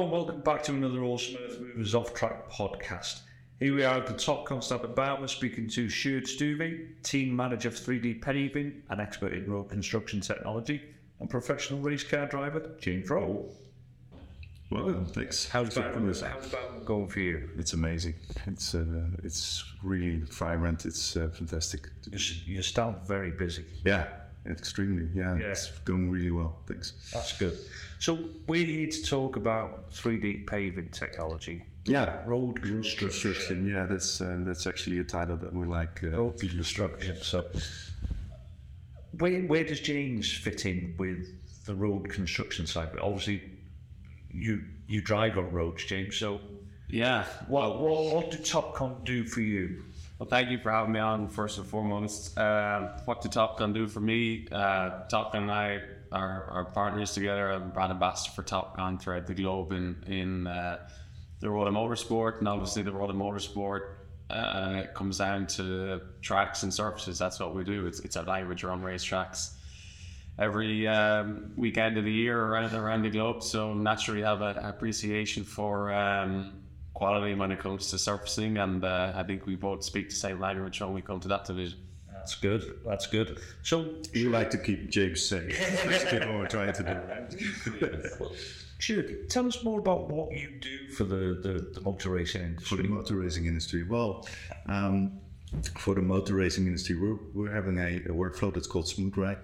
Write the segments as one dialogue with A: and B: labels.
A: and welcome back to another Awesome Earth Movers Off Track podcast. Here we are at the Topcon stand at Bauma speaking to Sjoerd Stoove, team manager for 3D Paving, an expert in road construction technology, and professional race car driver James Roe.
B: Well, thanks.
A: How's
B: Thanks for
A: Bauma,
B: this.
A: how's going for you?
B: It's amazing. It's uh, it's really vibrant. It's uh, fantastic.
A: You, you sound very busy.
B: Yeah, extremely. Yeah,
A: Yeah.
B: it's going really well. Thanks.
A: That's good. So we're here to talk about 3D paving technology,
B: Yeah,
A: road construction.
B: construction. Yeah, that's uh, that's actually a title that we like. Uh,
A: road construction. So, where where does James fit in with the road construction side? But obviously, you you drive on roads, James. So,
C: Yeah.
A: what what, what did Topcon do for you?
C: Well, thank you for having me on first and foremost. Um, what did Topcon do for me? Uh, Topcon and I are, are partners together. I'm brand ambassador for Topcon throughout the globe in, in uh, the world of motorsport. And obviously, the world of motorsport uh, comes down to tracks and surfaces. That's what we do. It's, it's a language around racetracks. Every um, weekend of the year around around the globe, so naturally have an appreciation for um, quality when it comes to surfacing, and uh, I think we both speak the same language when we come to that division.
A: That's good. That's good. So,
B: you like to keep James safe. That's what we're trying to do.
A: Sjoerd, tell us more about what you do for the, the, the motor racing industry.
B: for the
A: industry.
B: motor racing industry? Well, um, for the motor racing industry, we're, we're having a, a workflow that's called Smooth Ride.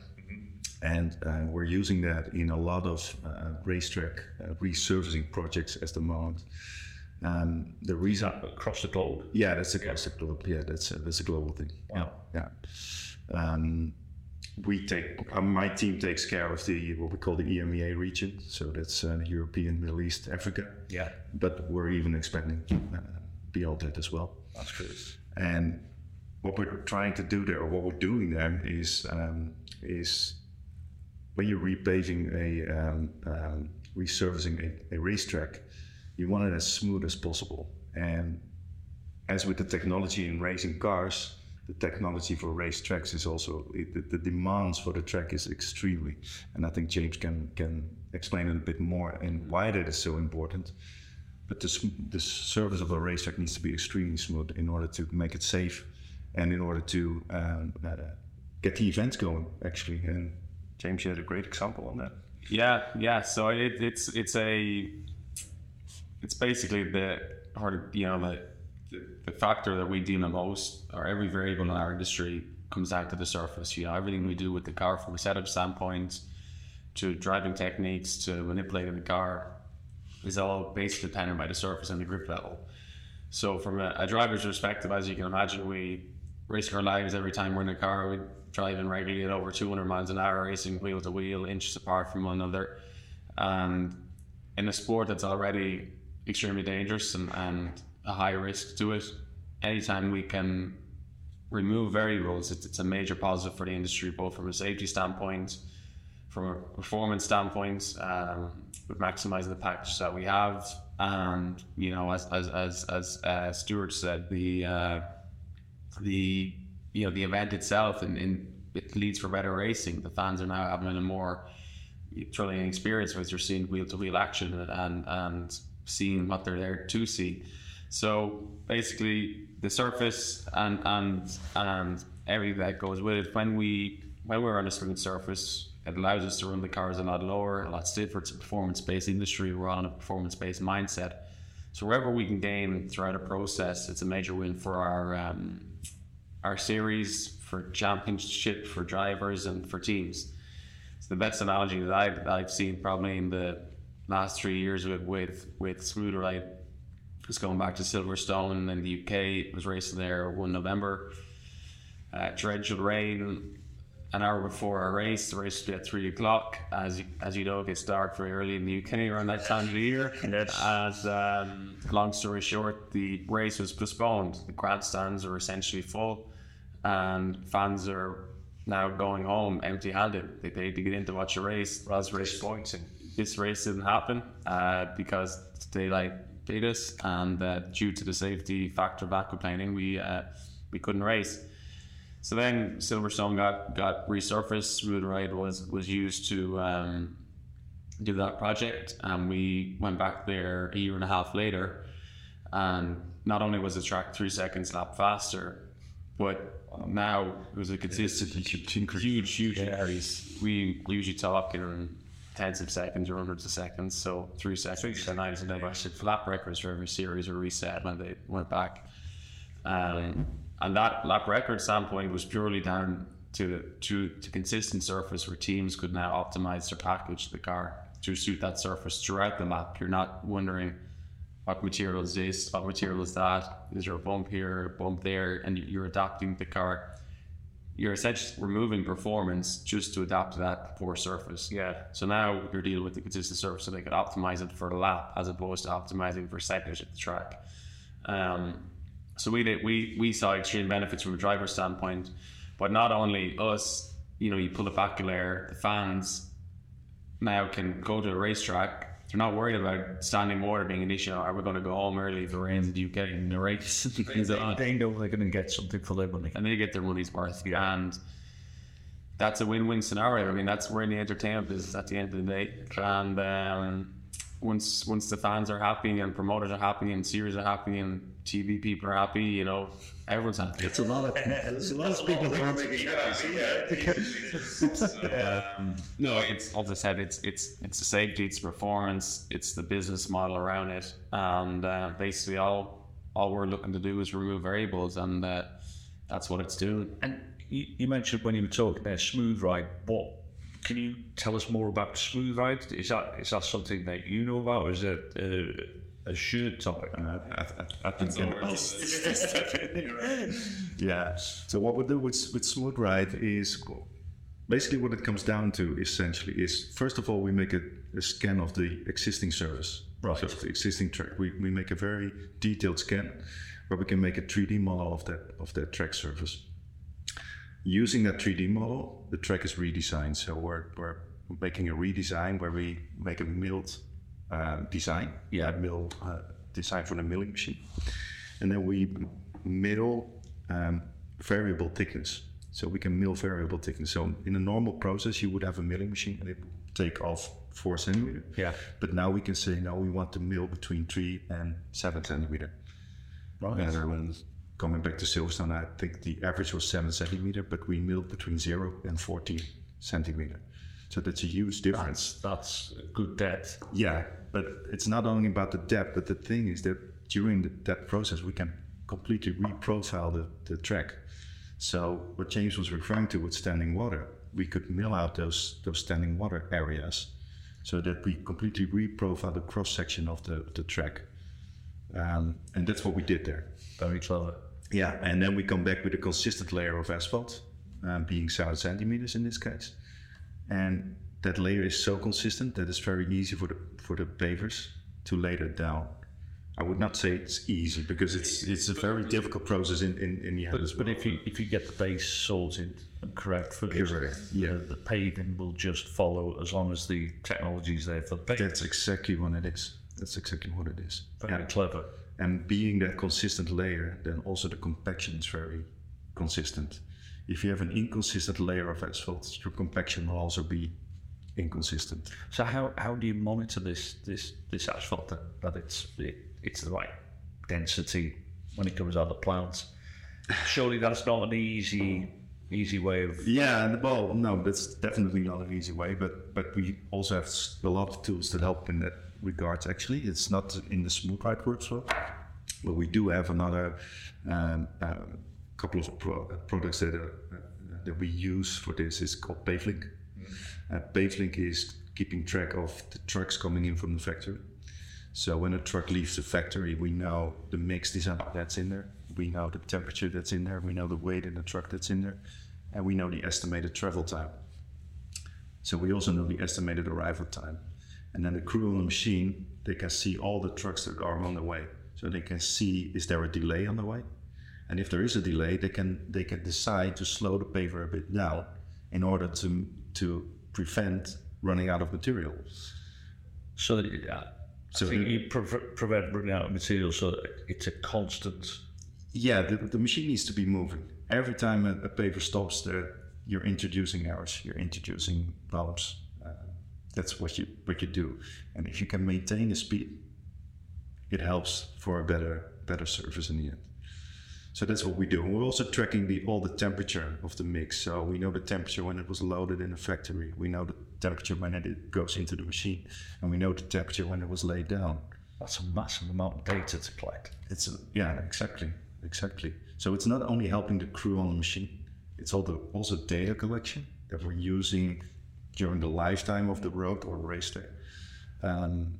B: And uh, we're using that in a lot of uh, racetrack uh, resurfacing projects at the moment. Um, the reason,
A: across the globe.
B: yeah, that's across the globe. Yeah, that's a, that's a global thing.
A: Wow.
B: Yeah. Um, we take uh, my team takes care of the what we call the EMEA region, so that's uh, European, Middle East, Africa.
A: Yeah,
B: But we're even expanding uh, beyond that as well.
A: that's good.
B: And what we're trying to do there, or what we're doing there, is um, is when you're repaving a um, um, resurfacing a, a racetrack, you want it as smooth as possible. And as with the technology in racing cars, the technology for race tracks is also it, the, the demands for the track is extremely. And I think James can can explain it a bit more and why that is so important. But the, sm- the surface of a racetrack needs to be extremely smooth in order to make it safe and in order to um, uh, get the events going, actually. And James, you had a great example on that.
C: Yeah, yeah. So it, it's it's a it's basically the you know the the factor that we deal the most, or every variable in our industry comes out to the surface. You know, everything we do with the car from a setup standpoint to driving techniques to manipulating the car is all basically dependent by the surface and the grip level. So from a, a driver's perspective, as you can imagine, we risk our lives every time we're in a car. We drive driving regularly at over 200 miles an hour, racing wheel to wheel, inches apart from one another. And in a sport that's already extremely dangerous and, and a high risk to it, anytime we can remove variables, it's, it's a major positive for the industry, both from a safety standpoint, from a performance standpoint, um, with maximizing the package that we have, and you know, as as as as uh, Stuart said, the uh, the you know the event itself and, and it leads for better racing. The fans are now having a more thrilling experience because you're seeing wheel to wheel action and and seeing what they're there to see. So basically, the surface and and and everything that goes with it. When we when we're on a smooth surface, it allows us to run the cars a lot lower, a lot stiffer. It's a performance-based industry. We're on a performance-based mindset. So wherever we can gain throughout a process, it's a major win for our um, our series, for championship, for drivers, and for teams. It's the best analogy that I've, I've seen probably in the last three years with with, with Smooth Ride. Just going back to Silverstone in the UK, it was racing there one November. Uh, torrential rain an hour before our race. The race will be at three o'clock. As you, as you know, it gets dark very early in the UK around that time of the year. As um, long story short, the race was postponed. The grandstands are essentially full, and fans are now going home empty-handed. They paid to get in to watch a race. Raz race points, and this race didn't happen uh, because daylight beat us, and uh, due to the safety factor of aquaplaning, we uh, we couldn't race. So then Silverstone got got resurfaced. Smooth Ride was was used to um, do that project, and we went back there a year and a half later, and not only was the track three seconds lap faster, but now it was a consistent huge, huge increase. We usually talk in tens of seconds or hundreds of seconds, so three seconds and nine and massive lap records for every series were reset when they went back. Um, and that lap record standpoint was purely down to to, to consistent surface where teams could now optimize their package of the car to suit that surface throughout the map. You're not wondering what material is this, what material is that, is there a bump here, a bump there, and you're adapting the car. You're essentially removing performance just to adapt to that poor surface.
A: Yeah.
C: So now you're dealing with the consistent surface, so they could optimize it for the lap as opposed to optimizing for seconds at the track. Um, so we did, we we saw extreme benefits from a driver standpoint, but not only us. You know, you pull it back a layer. The fans now can go to a racetrack. They're not worried about standing water being an issue. Are we going to go home early if it rains? Do you get in the race? Like that.
A: They know they're going to get something for their money.
C: and they get their money's worth. And that's a win-win scenario. I mean, that's we're in the entertainment business at the end of the day. And um, once once the fans are happy and promoters are happy and series are happy and TV people are happy, you know, everyone's happy.
B: It's a lot of there's a lot of people that are making
C: Um, no, it's as I said, it's it's it's the safety, it's performance, it's the business model around it, and uh, basically all all we're looking to do is remove variables, and uh, that's what it's doing.
A: And you, you mentioned when you were talking there, smooth ride. What can you tell us more about smooth ride? Is that is that something that you know about, or is it uh, a shared topic?
B: I, I, I think yeah. So what we do with, with Smooth Ride is basically what it comes down to essentially is first of all we make a, a scan of the existing service.
A: Right.
B: So the existing track. We, we make a very detailed scan where we can make a 3D model of that of that track surface. Using that 3D model, the track is redesigned. So we're, we're making a redesign where we make a milled uh, design.
A: Yeah.
B: A mill uh, design for the milling machine. And then we mill um, variable thickness. So we can mill variable thickness. So in a normal process, you would have a milling machine and it would take off four centimeter.
A: Yeah.
B: But now we can say, no, we want to mill between three and seven centimeter.
A: Right.
B: Coming back to Silverstone, I think the average was seven centimeter, but we milled between zero and 14 centimeter. So that's a huge difference.
A: That's that's good depth.
B: Yeah, but it's not only about the depth, but the thing is that during the, that process, we can completely reprofile the, the track. So what James was referring to with standing water, we could mill out those those standing water areas, so that we completely reprofile the cross section of the, the track, um, and that's what we did there.
A: Very clever.
B: Yeah, and then we come back with a consistent layer of asphalt, um, being seven centimeters in this case, and that layer is so consistent that it's very easy for the for the pavers to lay that down. I would not say it's easy because it's it's a very difficult process in in, in the end.
A: But
B: well.
A: if you if you get the base sorted and correct for
B: Correct, yeah.
A: the, the paving will just follow as long as the technology is there for the paving.
B: that's exactly what it is. That's exactly what it is.
A: Very
B: Yeah.
A: clever.
B: And being that consistent layer, then also the compaction is very consistent. If you have an inconsistent layer of asphalt, your compaction will also be inconsistent.
A: So how, how do you monitor this this this asphalt that, that it's it, it's the right density when it comes out of the plant? Surely that's not an easy easy way of
B: Yeah, well, no, that's definitely not an easy way, but but we also have a lot of tools that help in that regard. Actually, it's not in the smooth ride workflow, but we do have another um, uh, couple of pro- products that are, uh, that we use for this. Is called PaveLink. Uh, PaveLink is keeping track of the trucks coming in from the factory. So when a truck leaves the factory, we know the mix design that's in there. We know the temperature that's in there. We know the weight in the truck that's in there, and we know the estimated travel time. So we also know the estimated arrival time. And then the crew on the machine, they can see all the trucks that are on the way. So they can see is there a delay on the way? And if there is a delay, they can they can decide to slow the paver a bit down in order to to prevent running out of material.
A: so that it, uh,
B: So
A: I think you pre- prevent running out of material so it's a constant
B: Yeah, the, the machine needs to be moving. Every time a, a paver stops, there you're introducing errors, you're introducing problems. That's what you what you do. And if you can maintain the speed, it helps for a better better service in the end. So that's what we do. We're also tracking the all the temperature of the mix. So we know the temperature when it was loaded in the factory. We know the temperature when it goes into the machine, and we know the temperature when it was laid down.
A: That's a massive amount of data to collect.
B: It's a, yeah, exactly, exactly. So it's not only helping the crew on the machine, it's also also data collection that we're using during the lifetime of the road or racetrack um,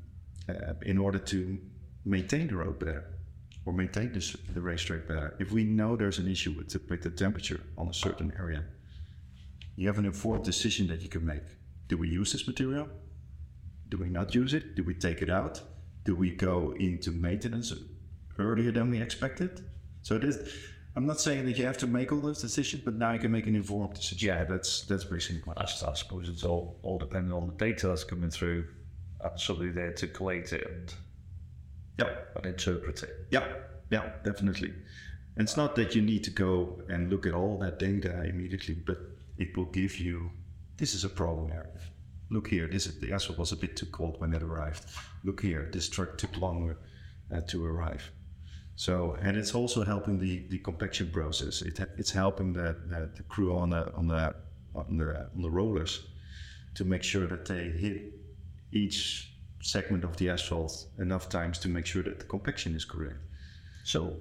B: uh, in order to maintain the road better or maintain this, the racetrack better. If we know there's an issue with the, with the temperature on a certain area, you have an informed decision that you can make. Do we use this material? Do we not use it? Do we take it out? Do we go into maintenance earlier than we expected? So this, I'm not saying that you have to make all those decisions, but now you can make an informed decision.
A: Yeah.
B: that's that's basically what.
A: I, I suppose it's all, all depending on the data that's coming through Absolutely, there to collate it and,
B: Yeah,
A: and interpret it.
B: yeah, yeah, definitely. And it's not that you need to go and look at all that data immediately, but it will give you this is a problem area. Look here, this is, the asphalt was a bit too cold when it arrived. Look here, this truck took longer uh, to arrive. So, and it's also helping the, the compaction process. It, it's helping the, the, the crew on the on the on the on the rollers to make sure that they hit each segment of the asphalt enough times to make sure that the compaction is correct.
A: So,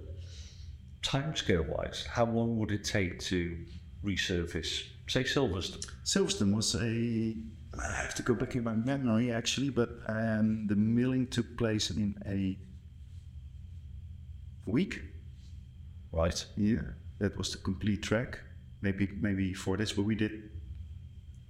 A: timescale wise, how long would it take to resurface, say, Silverstone?
B: Silverstone was a. I have to go back in my memory actually, but um, the milling took place in a week.
A: Right.
B: Yeah, that was the complete track. Maybe maybe for this, but we did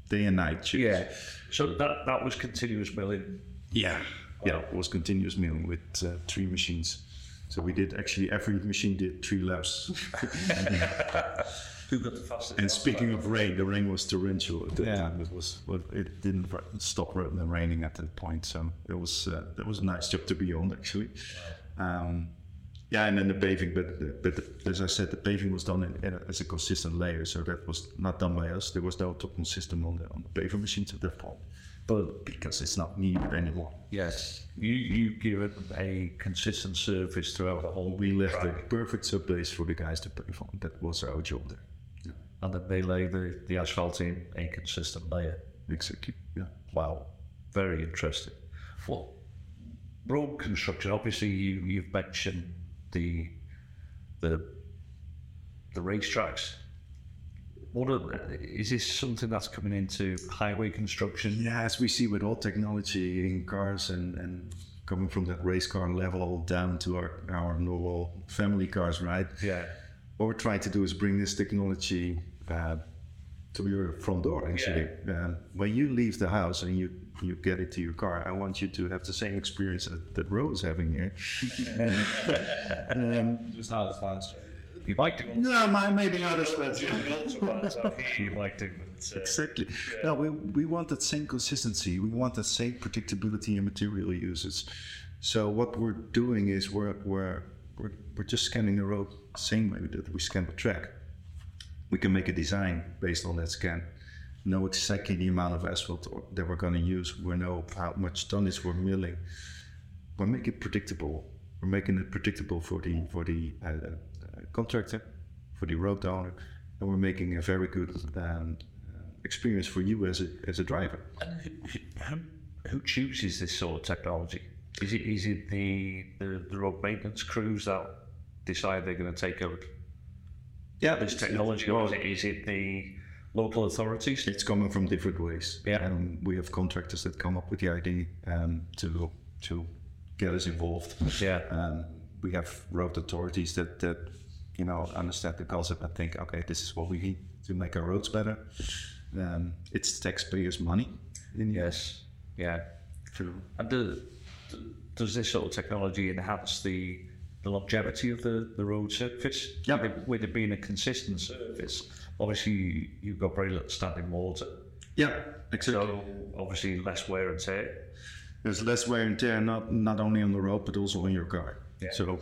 B: day and night. shifts.
A: Yeah. So that that was continuous milling.
B: yeah, yeah. It was continuous milling with uh, three machines. So we did actually every machine did three laps.
A: Who got the fastest?
B: And speaking of rain, the rain was torrential at that
C: Yeah.
B: time. It was, well, it didn't stop raining at that point. So it was, uh, that was a nice job to be on, actually. Um, yeah, and then the paving, but but as I said, the paving was done in, in a, as a consistent layer, so that was not done by us. There was no Topcon system on the on the paver machines at that point, but because it's not needed anymore,
A: Yes. You you give it a consistent surface throughout the whole
B: we left
A: track.
B: perfect subbase for the guys to pave on. That was our job there. Yeah,
A: and then they lay the, the asphalt in a consistent layer.
B: exactly. Yeah.
A: Wow, very interesting. Well, road construction. Obviously, you you've mentioned the the the racetracks. What are, is this something that's coming into highway construction?
B: Yeah, as we see with all technology in cars and, and coming from that race car level down to our, our normal family cars, right?
A: Yeah.
B: What we're trying to do is bring this technology uh, to your front door, actually. Um, when you leave the house and you, you get into your car, I want you to have the same experience that, that Roe is having here. um,
C: Just not as fast.
A: You might do.
B: no, mine maybe not as fast.
A: You might do. but, uh,
B: Exactly. No, we, we want that same consistency. We want that same predictability in material uses. So what we're doing is we're we're we're, we're just scanning the road the same way that we scan the track. We can make a design based on that scan. Know exactly the amount of asphalt that we're going to use. We know how much tonnage we're milling. We're making it predictable. We're making it predictable for the for the uh, uh, contractor, for the road owner, and we're making a very good um, experience for you as a as a driver.
A: And who, chooses this sort of technology? Is it is it the the, the road maintenance crews that decide they're going to take out
B: Yeah,
A: this technology, or is it the local authorities?
B: It's coming from different ways.
A: Yeah.
B: and we have contractors that come up with the idea um, to to get us involved.
A: Yeah.
B: Um, we have road authorities that that you know understand the concept and think, okay, this is what we need to make our roads better. Um, it's taxpayers' money. In
A: Yes. Yeah.
B: True.
A: And do, does this sort of technology enhance the, the longevity of the, the road surface?
B: Yeah.
A: With it, with it being a consistent surface, obviously you, you've got very little standing water.
B: Yeah, exactly.
A: So obviously less wear and tear.
B: There's less wear and tear, not not only on the road but also on your car.
A: Yeah.
B: So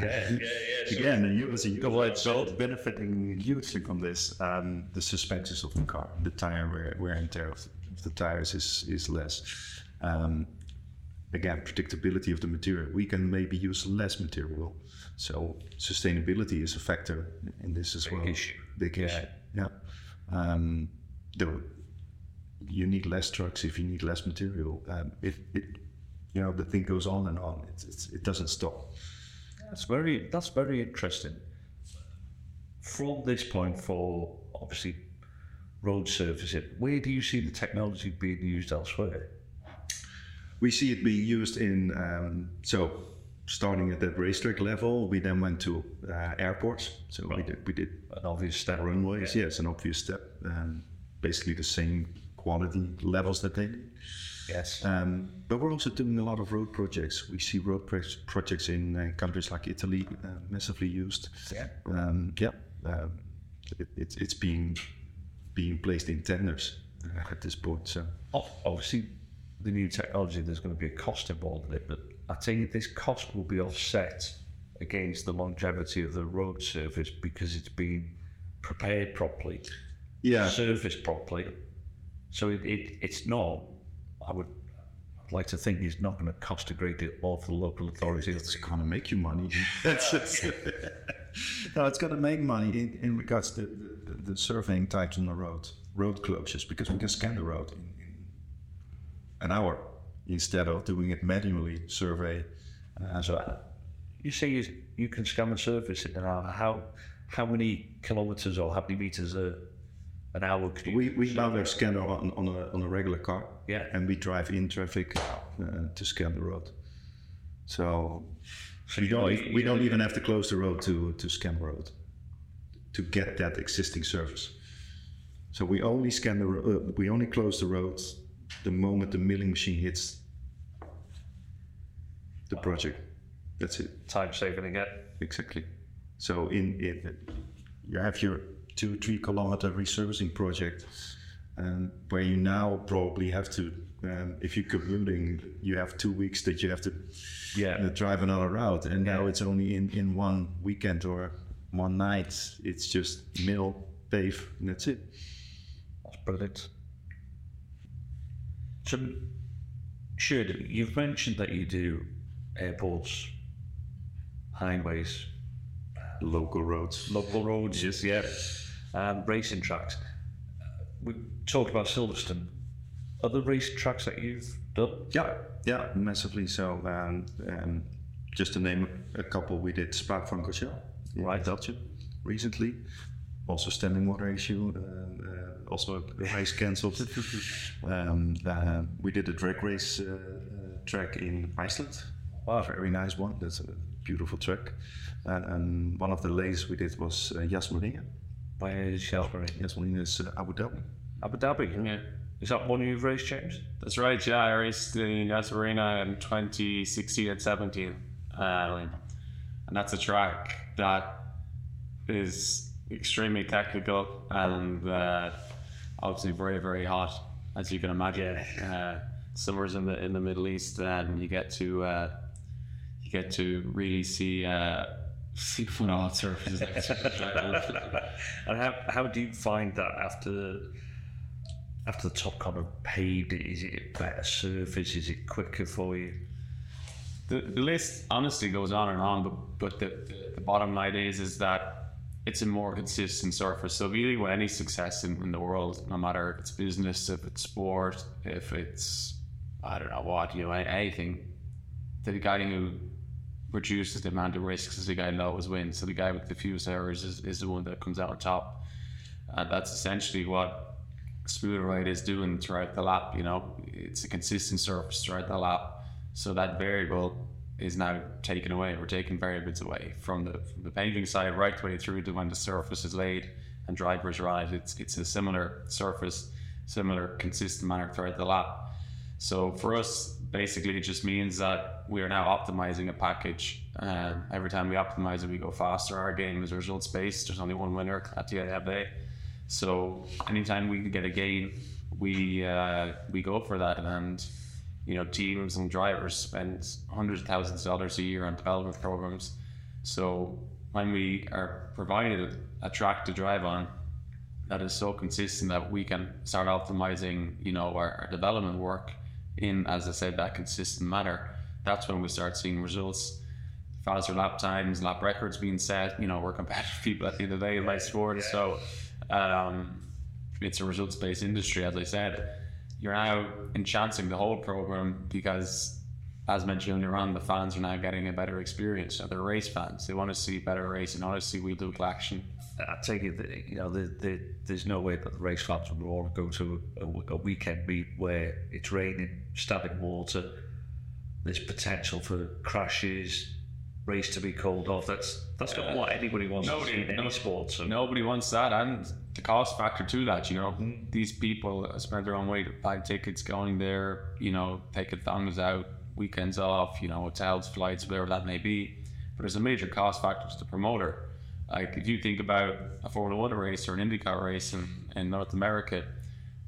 A: yeah, yeah.
B: again, and you as a
A: Double-edged sword.
B: benefiting hugely from this. Um, the suspensions of the car, the tire wear, wear and tear of the, of the tires is is less. Um, again, predictability of the material. We can maybe use less material, so sustainability is a factor in this as
A: Big
B: well.
A: issue.
B: Big
A: Yeah.
B: issue. Yeah. Um, the, you need less trucks if you need less material. Um, it, it, you know, the thing goes on and on. It, it's, it doesn't stop.
A: That's very that's very interesting. From this point for obviously road surfacing, where do you see the technology being used elsewhere?
B: We see it being used in um, so starting at that racetrack level. We then went to uh, airports. So we did we did
A: An obvious step.
B: runways. Yes, an obvious step. Um, basically the same quality levels that they need.
A: Yes.
B: Um, but we're also doing a lot of road projects. We see road pro- projects in uh, countries like Italy uh, massively used.
A: Yeah.
B: Um, yeah. Um, it, it's it's being being placed in tenders uh, at this point. So
A: Ob- Obviously, the new technology, there's going to be a cost involved in it, but I think this cost will be offset against the longevity of the road surface because it's been prepared properly,
B: yeah,
A: serviced properly. So it, it it's not, I would like to think it's not going to cost a great deal more for the local authorities.
B: it's going to make you money. That's it. no, it's going to make money in, in regards to the, the, the surveying types on the road, road closures, because we can scan the road in an hour instead of doing it manually. Survey. Uh, so
A: You say you, you can scan the surface in an hour. How how many kilometres or how many metres a, an hour could you
B: we we mount our scanner on, on a on a regular car.
A: Yeah.
B: and we drive in traffic uh, to scan the road. So
A: so
B: we don't we don't even have to close the road to to scan the road to get that existing service. So we only scan the uh, we only close the road the moment the milling machine hits the project. That's it
A: time saving again.
B: exactly. So in in you have your two three kilometer resurfacing project, um, where you now probably have to um, if you're commuting, you have two weeks that you have to
A: Yeah.
B: uh, drive another route, and now
A: Yeah.
B: it's only in in one weekend or one night. It's just mill pave, and that's it.
A: That's brilliant. So, sure, you've mentioned that you do airports, highways,
B: Local roads.
A: local roads, yes, yeah, and racing tracks. We talked about Silverstone. Other race tracks that you've done?
B: Yeah, yeah, massively. So, um, um, just to name a couple, we did Spa-Francorchamps
A: Right.
B: Belgium recently. Also, standing water issue. Um, uh, also, a race cancelled. um, uh, we did a drag race uh, uh, track in Iceland.
A: Wow.
B: very nice one. That's a beautiful track. And, and one of the lays we did was uh, Yas Marina.
A: Where is Shelbury?
B: Yas Marina is uh, Abu Dhabi.
A: Abu Dhabi.
C: Yeah.
A: Is that one you've raced, James?
C: That's right. Yeah, I raced in Yas Marina in 2016 and 17, um, and that's a track that is extremely technical and uh, obviously very very hot, as you can imagine. Uh, summers in the in the Middle East, and you get to uh, you get to really see uh, see foot on surfaces.
A: And how, how do you find that after after the Topcon of paved? Is it a better surface? Is it quicker for you?
C: the, the list honestly goes on and on, but but the, the, the bottom line is is that it's a more consistent surface. So really, with any success in, in the world, no matter if it's business, if it's sport, if it's I don't know what you know, anything, the guy who reduces the amount of risks is the guy who always wins. So the guy with the fewest errors is, is the one that comes out on top. And that's essentially what Smooth Ride is doing throughout the lap. You know, it's a consistent surface throughout the lap. So that variable is now taken away. We're taking variables away from the from the paving side right the way through to when the surface is laid and drivers arrive. It's it's a similar surface, similar consistent manner throughout the lap. So for us, basically, it just means that we are now optimizing a package. Uh, every time we optimize it, we go faster. Our game is results based. There's only one winner at the end. So anytime we can get a gain, we uh, we go for that. And you know, teams and drivers spend hundreds of thousands of dollars a year on development programs. So when we are provided a track to drive on, that is so consistent that we can start optimizing, you know, our, our development work in, as I said, that consistent manner. That's when we start seeing results. Faster lap times, lap records being set. You know, we're competitive people at the end of the day in my sport, so um, it's a results-based industry, as I said. You're now enhancing the whole program because, as mentioned earlier on, the fans are now getting a better experience. So they're race fans. They want to see better racing. They want to see wheel local action.
A: I take it that you know the, the, there's no way that the race fans would all go to a, a weekend meet where it's raining, standing water. There's potential for crashes, race to be called off. That's that's not what anybody wants to see in any
C: no-
A: sport. So
C: Nobody wants that, and the cost factor to that. You know, these people spend their own way to buy tickets, going there. You know, take taking thumbs out, weekends off. You know, hotels, flights, whatever that may be. But there's a major cost factor to the promoter. Like if you think about a Formula One race or an IndyCar race in, in North America,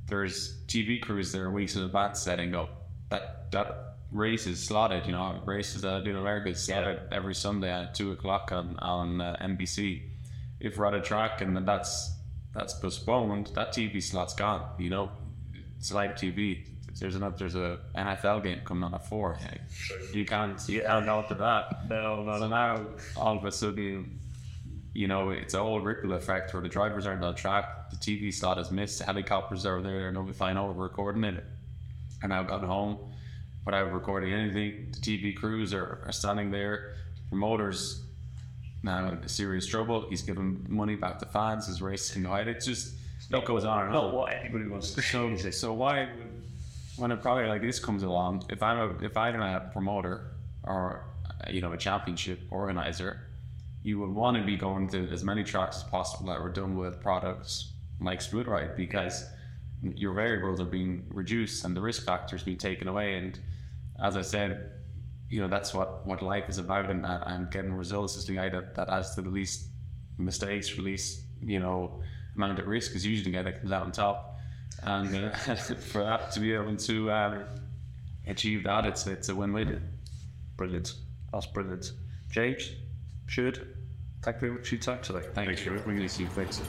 C: there's TV crews there weeks in advance setting up. That that race is slotted. You know, races that I do in America is slotted every Sunday at two o'clock on on uh, NBC. If we're at a track and that's that's postponed, that TV slot's gone. You know, it's live TV. There's another there's a NFL game coming on at four. You can't you can't that. No, no, no. Now all of a sudden you know, it's a whole ripple effect where the drivers aren't on track, the TV slot is missed, helicopters are there, notifying, oh, we're recording it. And I've gotten home without recording anything. The TV crews are, are standing there. Promoters now in serious trouble. He's given money back to fans, his racing out. It just it goes on and
A: not
C: on.
A: what anybody wants to see.
C: So, so why, would- when a product like this comes along, if I'm a if I'm a promoter or you know a championship organizer, you would want to be going to as many tracks as possible that were done with products like Smooth Ride because your variables are being reduced and the risk factors being taken away. And as I said, you know that's what what life is about, and and getting results is the guy that that has the least mistakes, least you know amount of risk is usually the guy that comes out on top. And uh, for that to be able to um, achieve that, it's it's a win-win.
A: Brilliant. That's brilliant. James, Sjoerd thank you very much for your time today.
C: Thank you for bringing us you fix.